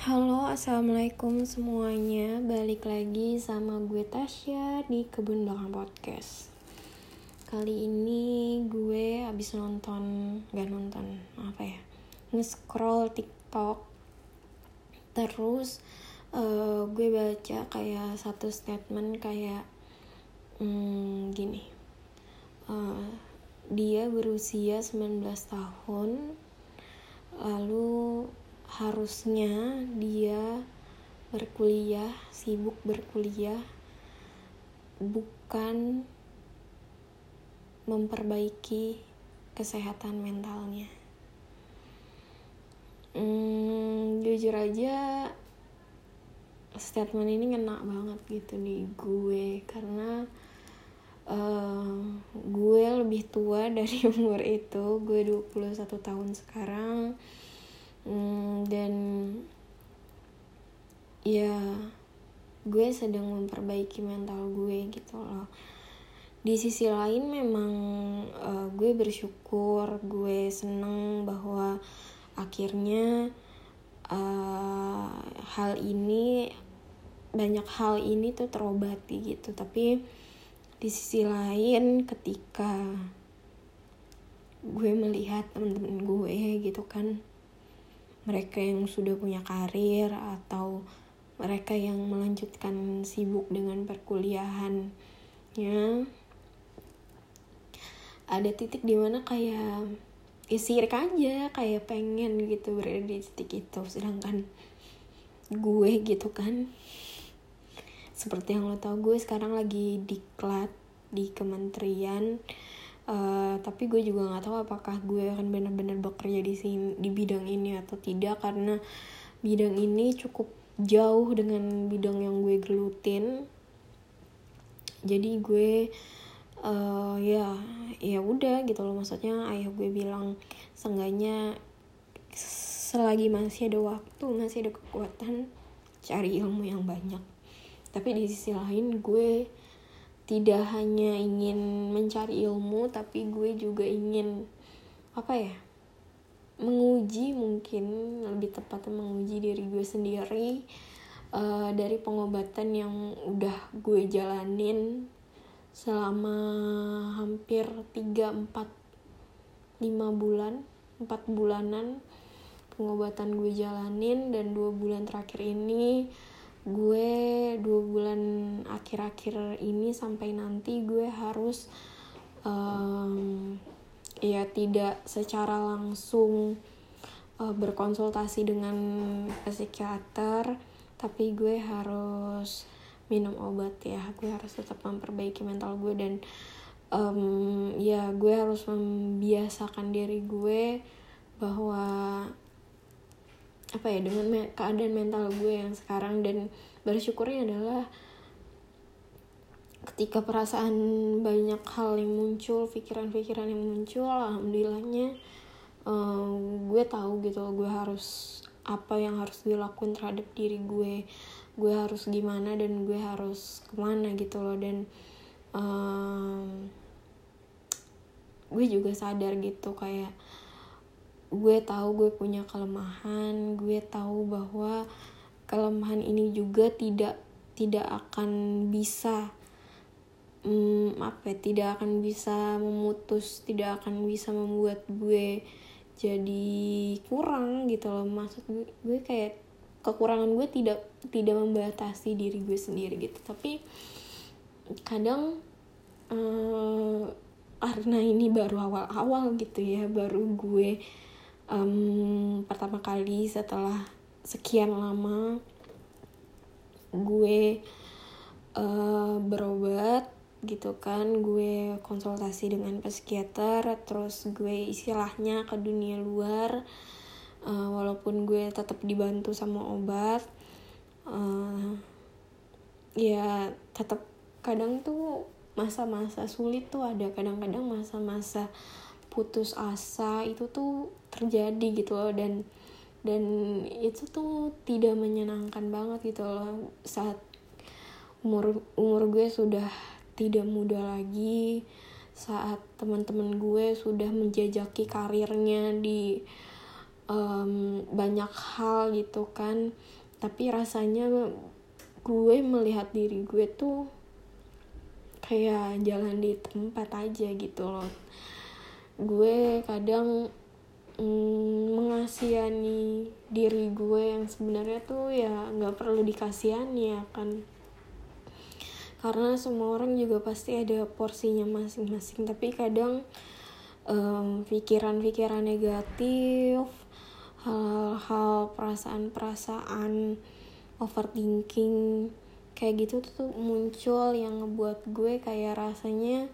Halo, assalamualaikum semuanya. Balik lagi sama gue Tasya di Kebun Belakang Podcast. Kali ini gue abis nonton, gak nonton apa ya, nge-scroll TikTok. Terus uh, gue baca kayak satu statement kayak hmm, gini. Uh, dia berusia 19 tahun, lalu harusnya dia berkuliah, sibuk berkuliah, bukan memperbaiki kesehatan mentalnya. Hmm, jujur aja statement ini ngena banget gitu di gue karena uh, gue lebih tua dari umur itu gue 21 tahun sekarang hmm, dan ya gue sedang memperbaiki mental gue gitu loh. Di sisi lain memang uh, gue bersyukur gue seneng bahwa akhirnya uh, hal ini banyak hal ini tuh terobati gitu. Tapi di sisi lain ketika gue melihat temen-temen gue gitu kan mereka yang sudah punya karir atau mereka yang melanjutkan sibuk dengan perkuliahan ya ada titik di mana kayak isirik aja kayak pengen gitu berada di titik itu. Sedangkan gue gitu kan seperti yang lo tau gue sekarang lagi diklat di kementerian Uh, tapi gue juga nggak tahu apakah gue akan benar-benar bekerja di sini di bidang ini atau tidak karena bidang ini cukup jauh dengan bidang yang gue gelutin. Jadi gue uh, ya ya udah gitu loh. Maksudnya ayah gue bilang seenggaknya selagi masih ada waktu masih ada kekuatan cari ilmu yang banyak. Tapi di sisi lain gue tidak hanya ingin mencari ilmu tapi gue juga ingin apa ya menguji mungkin lebih tepatnya menguji diri gue sendiri uh, dari pengobatan yang udah gue jalanin selama hampir 3 4 5 bulan 4 bulanan pengobatan gue jalanin dan dua bulan terakhir ini gue dua bulan akhir-akhir ini sampai nanti gue harus um, ya tidak secara langsung uh, berkonsultasi dengan psikiater tapi gue harus minum obat ya. Gue harus tetap memperbaiki mental gue dan um, ya gue harus membiasakan diri gue bahwa apa ya dengan me keadaan mental gue yang sekarang. Dan bersyukurnya adalah ketika perasaan banyak hal yang muncul pikiran-pikiran yang muncul alhamdulillahnya um, gue tahu gitu gue harus apa yang harus dilakuin terhadap diri gue. Gue harus gimana dan gue harus ke mana gitu loh. Dan um, gue juga sadar gitu kayak gue tahu gue punya kelemahan gue tahu bahwa kelemahan ini juga tidak tidak akan bisa hmm, apa ya, tidak akan bisa memutus tidak akan bisa membuat gue jadi kurang gitu loh. Maksud gue, gue kayak kekurangan gue tidak tidak membatasi diri gue sendiri gitu. Tapi kadang uh, karena ini baru awal-awal gitu ya baru gue um, pertama kali setelah sekian lama gue uh, berobat gitu kan gue konsultasi dengan psikiater terus gue istilahnya ke dunia luar uh, walaupun gue tetap dibantu sama obat uh, ya tetap kadang tuh masa-masa sulit tuh ada kadang-kadang masa-masa putus asa itu tuh terjadi gitu loh. Dan dan itu tuh tidak menyenangkan banget gitu loh. Saat umur umur gue sudah tidak muda lagi saat teman-teman gue sudah menjajaki karirnya di um, banyak hal gitu kan. Tapi rasanya gue melihat diri gue tuh kayak jalan di tempat aja gitu loh gue kadang mm, mengasihani diri gue yang sebenarnya tuh ya nggak perlu dikasihani ya kan. Karena semua orang juga pasti ada porsinya masing-masing tapi kadang pikiran-pikiran um, negatif hal-hal perasaan-perasaan overthinking kayak gitu tuh muncul yang ngebuat gue kayak rasanya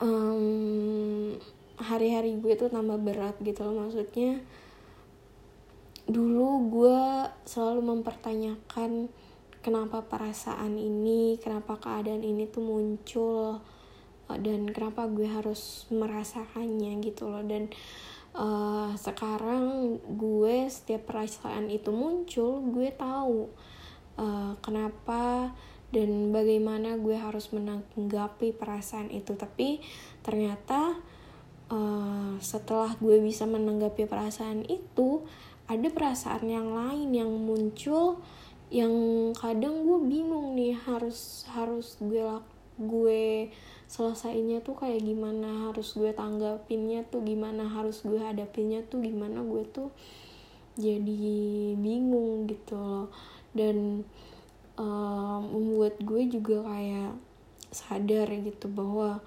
um, hari-hari gue tuh tambah berat gitu loh. Maksudnya dulu gue selalu mempertanyakan kenapa perasaan ini kenapa keadaan ini tuh muncul eh, dan kenapa gue harus merasakannya gitu loh. Dan uh, sekarang gue setiap perasaan itu muncul gue tahu uh, kenapa dan bagaimana gue harus menanggapi perasaan itu. Tapi ternyata uh, setelah gue bisa menanggapi perasaan itu ada perasaan yang lain yang muncul yang kadang gue bingung nih harus harus gue gue selesainya tuh kayak gimana harus gue tanggapinnya tuh gimana harus gue hadapinnya tuh gimana gue tuh jadi bingung gitu loh. Dan um, membuat gue juga kayak sadar gitu bahwa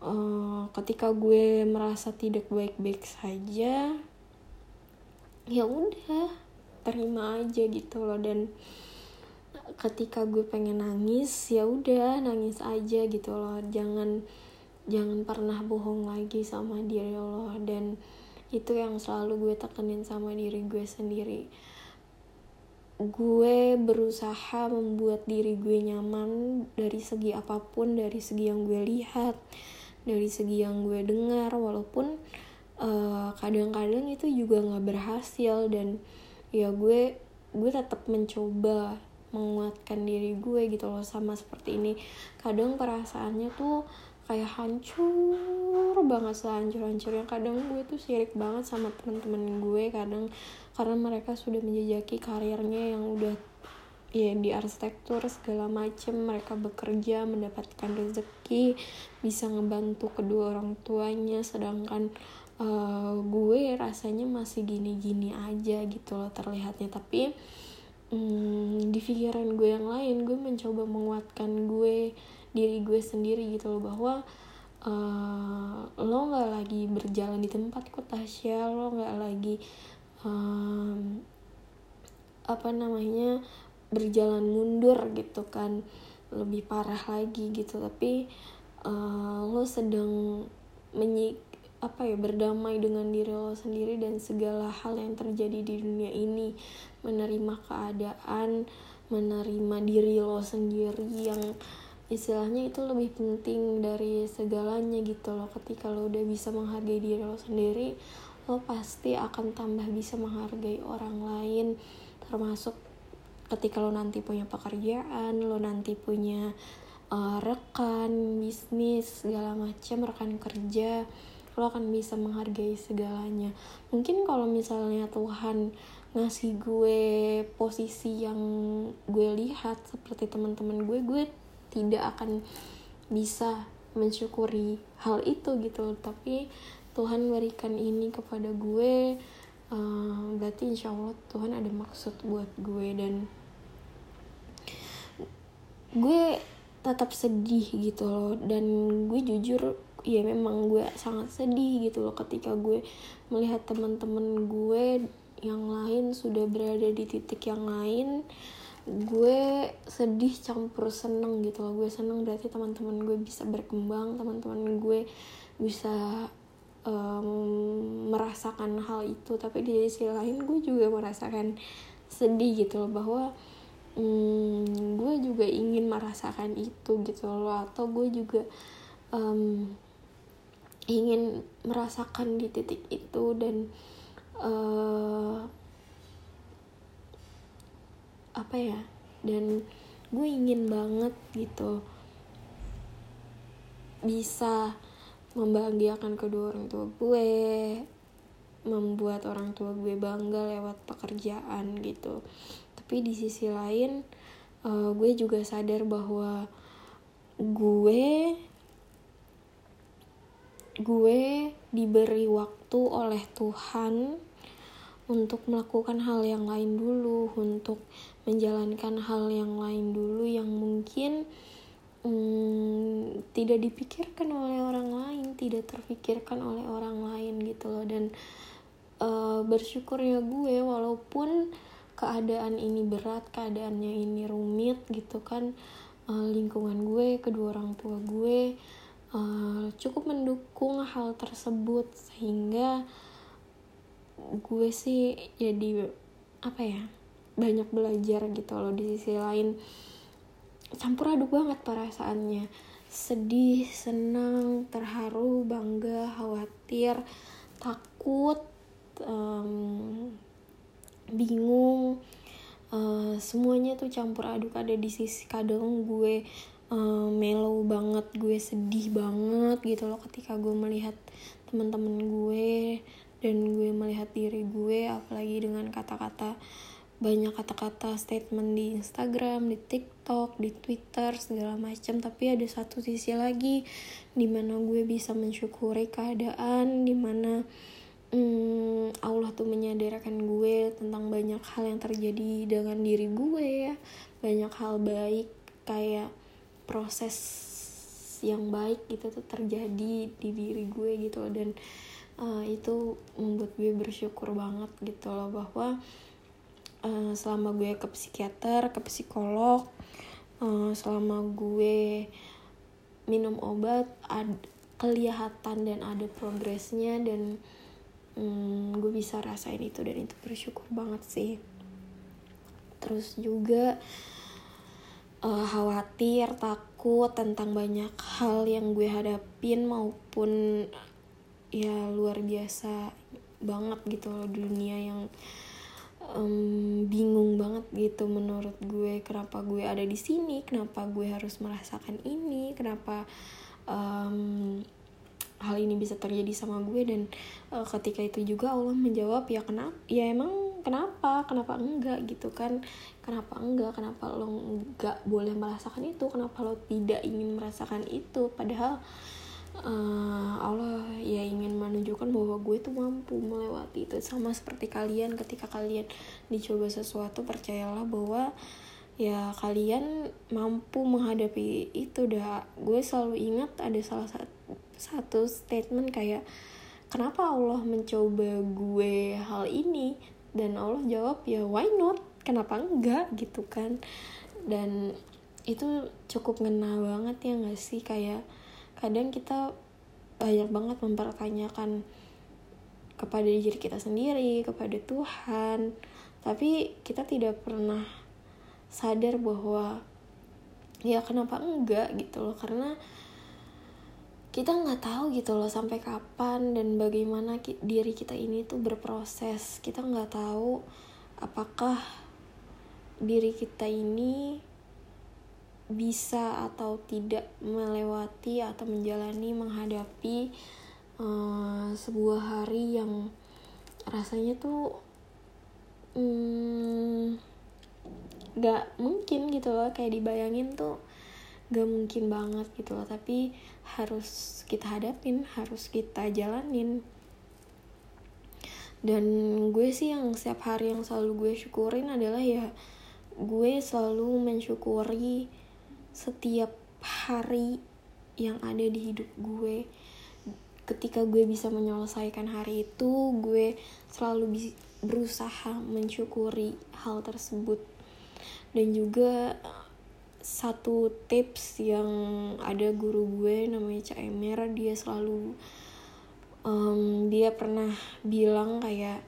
uh, ketika gue merasa tidak baik-baik saja ya udah terima aja gitu loh. Dan ketika gue pengen nangis ya udah nangis aja gitu loh. Jangan jangan pernah bohong lagi sama diri lo. Dan itu yang selalu gue tekenin sama diri gue sendiri gue berusaha membuat diri gue nyaman dari segi apa pun dari segi yang gue lihat dari segi yang gue dengar walaupun eh, kadang-kadang uh, itu juga nggak berhasil dan ya gue gue tetap mencoba menguatkan diri gue gitu loh sama seperti ini. Kadang perasaannya tuh kayak hancur banget sehancur hancurnya kadang gue tuh sirik banget sama teman-teman gue kadang karena mereka sudah menjejaki karirnya yang udah ya di arsitektur segala macem. Mereka bekerja mendapatkan rezeki bisa ngebantu kedua orang tuanya. Sedangkan uh, gue rasanya masih gini-gini aja gitu loh terlihatnya. Tapi um, di pikiran gue yang lain gue mencoba menguatkan gue diri gue sendiri gitu loh bahwa uh, lo nggak lagi berjalan di tempat kok Tasya lo nggak lagi um, apa namanya berjalan mundur gitu kan lebih parah lagi gitu. Tapi uh, lo sedang menyik apa ya berdamai dengan diri lo sendiri dan segala hal yang terjadi di dunia ini. Menerima keadaan menerima diri lo sendiri yang istilahnya itu lebih penting dari segalanya gitu loh. Ketika lo udah bisa menghargai diri lo sendiri lo pasti akan tambah bisa menghargai orang lain termasuk ketika lo nanti punya pekerjaan lo nanti punya uh, rekan bisnis segala macam rekan kerja lo akan bisa menghargai segalanya. Mungkin kalau misalnya Tuhan ngasih gue posisi yang gue lihat seperti teman-teman gue gue tidak akan bisa mensyukuri hal itu gitu. Tapi Tuhan berikan ini kepada gue uh, berarti insya Allah Tuhan ada maksud buat gue dan gue tetap sedih gitu loh. Dan gue jujur ya memang gue sangat sedih gitu loh ketika gue melihat teman-teman gue yang lain sudah berada di titik yang lain. Gue sedih campur seneng gitu loh. Gue seneng berarti teman-teman gue bisa berkembang teman-teman gue bisa um, merasakan hal itu tapi di sisi lain gue juga merasakan sedih gitu loh bahwa um, gue juga ingin merasakan itu gitu loh atau gue juga um, ingin merasakan di titik itu dan uh, apa ya dan gue ingin banget gitu bisa membahagiakan kedua orang tua gue membuat orang tua gue bangga lewat pekerjaan gitu. Tapi di sisi lain uh, gue juga sadar bahwa gue gue diberi waktu oleh Tuhan untuk melakukan hal yang lain dulu, untuk menjalankan hal yang lain dulu yang mungkin hmm, tidak dipikirkan oleh orang lain, tidak terpikirkan oleh orang lain gitu loh. Dan uh, bersyukurnya gue walaupun keadaan ini berat keadaannya ini rumit gitu kan uh, lingkungan gue kedua orang tua gue uh, cukup mendukung hal tersebut. Sehingga gue sih jadi apa ya banyak belajar gitu loh di sisi lain campur aduk banget perasaannya sedih senang terharu bangga khawatir takut um, bingung. Uh, semuanya tuh campur aduk ada di sisi kadang gue uh, mellow banget gue sedih banget gitu loh ketika gue melihat teman-teman gue dan gue melihat diri gue apalagi dengan kata-kata banyak kata-kata statement di Instagram, di TikTok, di Twitter segala macam. Tapi ada satu sisi lagi di mana gue bisa mensyukuri keadaan di mana hmm, Allah tuh menyadarkan gue tentang banyak hal yang terjadi dengan diri gue ya. Banyak hal baik kayak proses yang baik gitu tuh terjadi di diri gue gitu dan uh, itu membuat gue bersyukur banget gitu loh bahwa uh, selama gue ke psikiater ke psikolog uh, selama gue minum obat ad, kelihatan dan ada progresnya dan hmm, gue bisa rasain itu dan itu bersyukur banget sih. Terus juga uh, khawatir takut tentang banyak hal yang gue hadapin maupun ya luar biasa banget gitu loh dunia yang um, bingung banget gitu menurut gue kenapa gue ada di sini kenapa gue harus merasakan ini kenapa um, hal ini bisa terjadi sama gue dan uh, ketika itu juga Allah menjawab ya kenapa ya emang kenapa? Kenapa enggak? gitu kan. Kenapa enggak? Kenapa lo enggak boleh merasakan itu? Kenapa lo tidak ingin merasakan itu? Padahal Allah ya ingin menunjukkan bahwa gue tuh mampu melewati itu sama seperti kalian. Ketika kalian dicoba sesuatu percayalah bahwa ya kalian mampu menghadapi itu dah gue selalu ingat ada salah satu satu statement kayak kenapa Allah mencoba gue hal ini? Dan Allah jawab ya why not? Kenapa enggak? Gitu kan. Dan itu cukup ngena banget ya gak sih? Kayak kadang kita banyak banget mempertanyakan kepada diri kita sendiri kepada Tuhan. Tapi kita tidak pernah sadar bahwa ya kenapa enggak? gitu loh. Karena kita nggak tahu gitu loh sampai kapan dan bagaimana ki diri kita ini tuh berproses. Kita nggak tahu apakah diri kita ini bisa atau tidak melewati atau menjalani menghadapi uh, sebuah hari yang rasanya tuh hmm, gak mungkin gitu loh. Kayak dibayangin tuh gak mungkin banget gitu loh. Tapi harus kita hadapin harus kita jalanin. Dan gue sih yang setiap hari yang selalu gue syukurin adalah ya gue selalu mensyukuri setiap hari yang ada di hidup gue ketika gue bisa menyelesaikan hari itu gue selalu berusaha mensyukuri hal tersebut. Dan juga satu tips yang ada guru gue namanya Cak Emer dia selalu um, dia pernah bilang kayak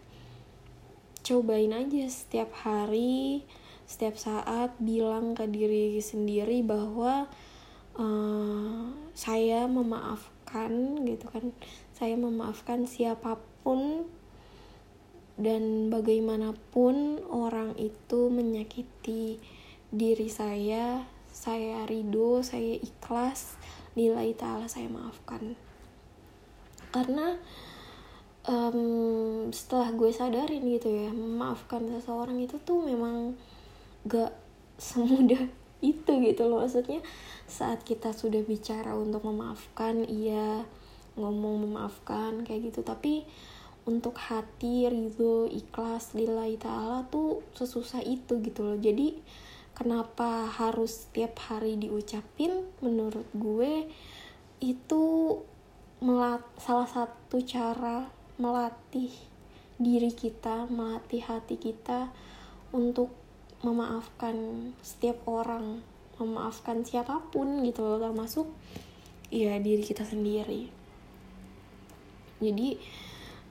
cobain aja setiap hari setiap saat bilang ke diri sendiri bahwa uh, saya memaafkan gitu kan. Saya memaafkan siapa pun dan bagaimanapun orang itu menyakiti diri saya saya ridho saya ikhlas nilai ta'ala saya maafkan. Karena um, setelah gue sadarin gitu ya memaafkan seseorang itu tuh memang gak semudah itu gitu loh. Maksudnya saat kita sudah bicara untuk memaafkan iya ngomong memaafkan kayak gitu. Tapi untuk hati ridho ikhlas lillahi ta'ala tuh sesusah itu gitu loh. Jadi kenapa harus setiap hari diucapin? Menurut gue itu melat salah satu cara melatih diri kita melatih hati kita untuk memaafkan setiap orang memaafkan siapa pun gitu loh termasuk ya diri kita sendiri. Jadi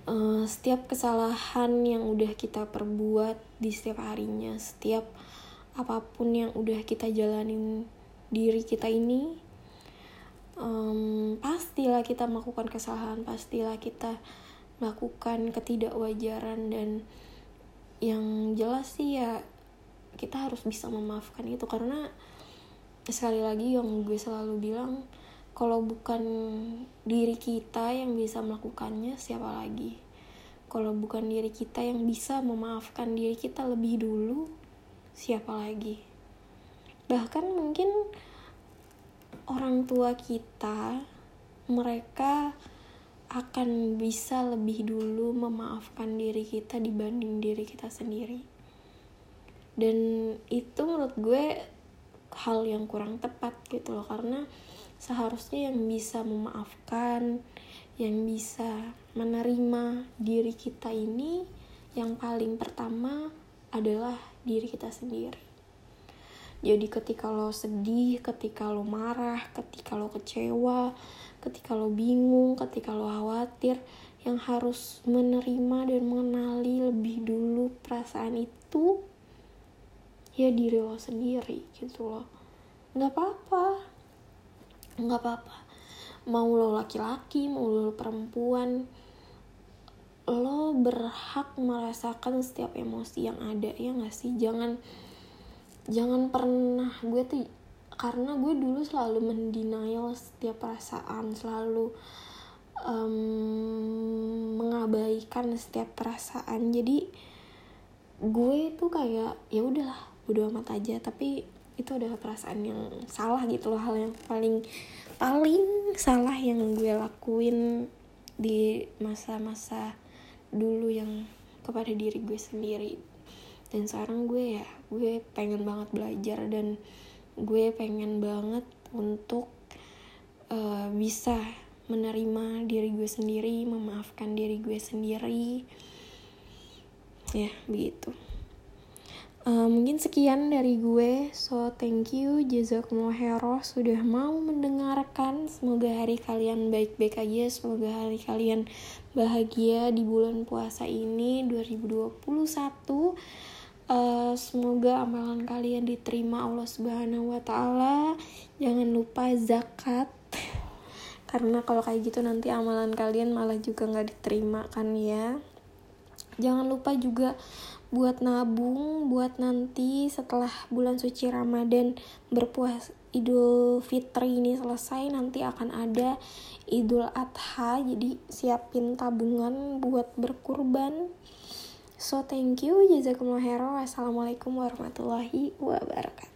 uh, setiap kesalahan yang udah kita perbuat di setiap harinya setiap apa pun yang udah kita jalanin diri kita ini um, pastilah kita melakukan kesalahan pastilah kita melakukan ketidakwajaran dan yang jelas sih ya kita harus bisa memaafkan itu. Karena sekali lagi yang gue selalu bilang kalau bukan diri kita yang bisa melakukannya siapa lagi? Kalau bukan diri kita yang bisa memaafkan diri kita lebih dulu siapa lagi? Bahkan mungkin orang tua kita mereka akan bisa lebih dulu memaafkan diri kita dibanding diri kita sendiri dan itu menurut gue hal yang kurang tepat gitu loh karena seharusnya yang bisa memaafkan yang bisa menerima diri kita ini yang paling pertama adalah diri kita sendiri. Jadi ketika lo sedih ketika lo marah ketika lo kecewa ketika lo bingung ketika lo khawatir yang harus menerima dan mengenali lebih dulu perasaan itu ya diri lo sendiri gitu loh. Nggak apa-apa. Nggak apa-apa. Mau lo laki-laki mau lo perempuan lo berhak merasakan setiap emosi yang ada ya nggak sih? Jangan jangan pernah. Gue tuh karena gue dulu selalu mendenial setiap perasaan selalu um, mengabaikan setiap perasaan. Jadi gue tuh kayak ya udahlah bodo amat aja tapi itu adalah perasaan yang salah gitu loh hal yang paling paling salah yang gue lakuin di masa-masa dulu yang kepada diri gue sendiri. Dan sekarang gue ya gue pengen banget belajar dan gue pengen banget untuk uh, bisa menerima diri gue sendiri memaafkan diri gue sendiri. Ya begitu Uh, mungkin sekian dari gue, so thank you jazakumullah sudah mau mendengarkan. Semoga hari kalian baik-baik aja, semoga hari kalian bahagia di bulan puasa ini 2021. Uh, semoga amalan kalian diterima Allah Subhanahu wa taala. Jangan lupa zakat. Karena kalau kayak gitu nanti amalan kalian malah juga nggak diterima kan ya. Jangan lupa juga buat nabung buat nanti setelah bulan suci Ramadan berpuas Idul Fitri ini selesai nanti akan ada Idul Adha. Jadi siapin tabungan buat berkurban. So thank you. Jazakumullah wassalamualaikum warahmatullahi wabarakatuh